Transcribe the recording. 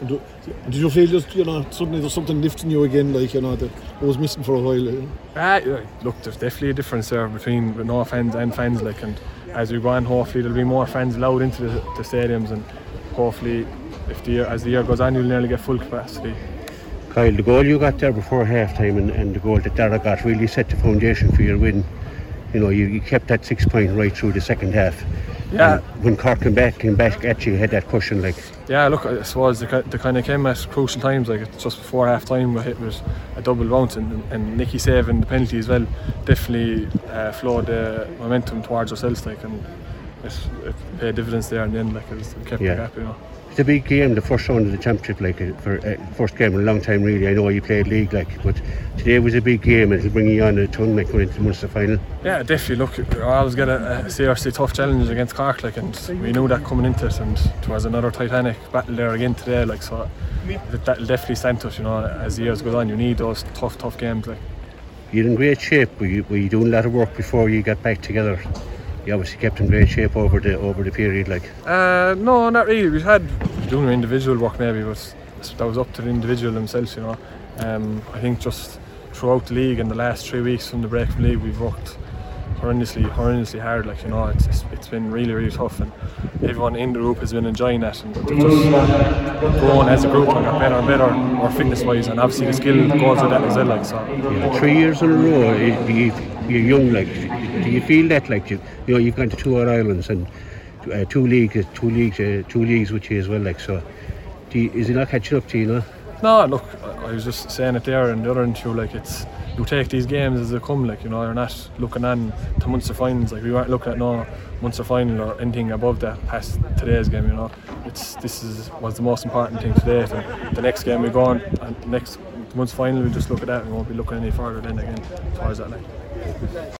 And do- Did you feel just, you know, suddenly there's something lifting you again, like, you know, that was missing for a while? You know? Ah, look, there's definitely a difference there between with no fans and fans. Like, and as we go on, hopefully there'll be more fans allowed into the, the stadiums, and hopefully, if the year, as the year goes on, you'll nearly get full capacity. Kyle, the goal you got there before half time and, and the goal that Dara got really set the foundation for your win. You know, you, you kept that six point right through the second half. Yeah. And when Cork came back, came back at you, you had that cushion like. Yeah, look, I suppose they, they kind of came at crucial times, like just before half time, we hit was a double bounce, and, and Nicky saving the penalty as well definitely uh, flowed the momentum towards ourselves, like, and it, it paid dividends there in the end, like, it was, we kept Yeah. it happy, you know. It's a big game, the first round of the championship, like uh, for uh, first game in a long time, really. I know you played league, like, but today was a big game, and it'll bring you on a ton, like going into the Munster final. Yeah, definitely. Look, we always get a, a seriously tough challenge against Cork, like, and we knew that coming into it, and it was another Titanic battle there again today, like, so that, that'll definitely stand us, you know, as the years go on. You need those tough, tough games, like. You're in great shape. Were you, were you doing a lot of work before you got back together? You obviously kept in great shape over the over the period, like. Uh, no, not really. We've had doing individual work maybe, but that was up to the individual themselves, you know. Um, I think just throughout the league in the last three weeks from the break from league, we've worked horrendously, horrendously hard. Like you know, it's, it's, it's been really, really tough, and everyone in the group has been enjoying that and just grown as a group and got better and better, more fitness-wise, and obviously the skill goes with that as well. Like so, Yeah, three years in a row, you, you're young, like, do you feel that, like, you, you know, you've gone to two All-Irelands and uh, two leagues, two leagues, uh, two leagues with you as well, like, so, do you, is it not catching up to you, no? No, look, I was just saying it there and the other interview, like it's you take these games as they come, like you know, you're not looking on to Munster finals, like we weren't looking at no Munster final or anything above that past today's game, you know. It's this is was the most important thing today. The, uh, the next game we go on, and the next Munster final, we just look at that. and We won't be looking any further then again towards that. Like.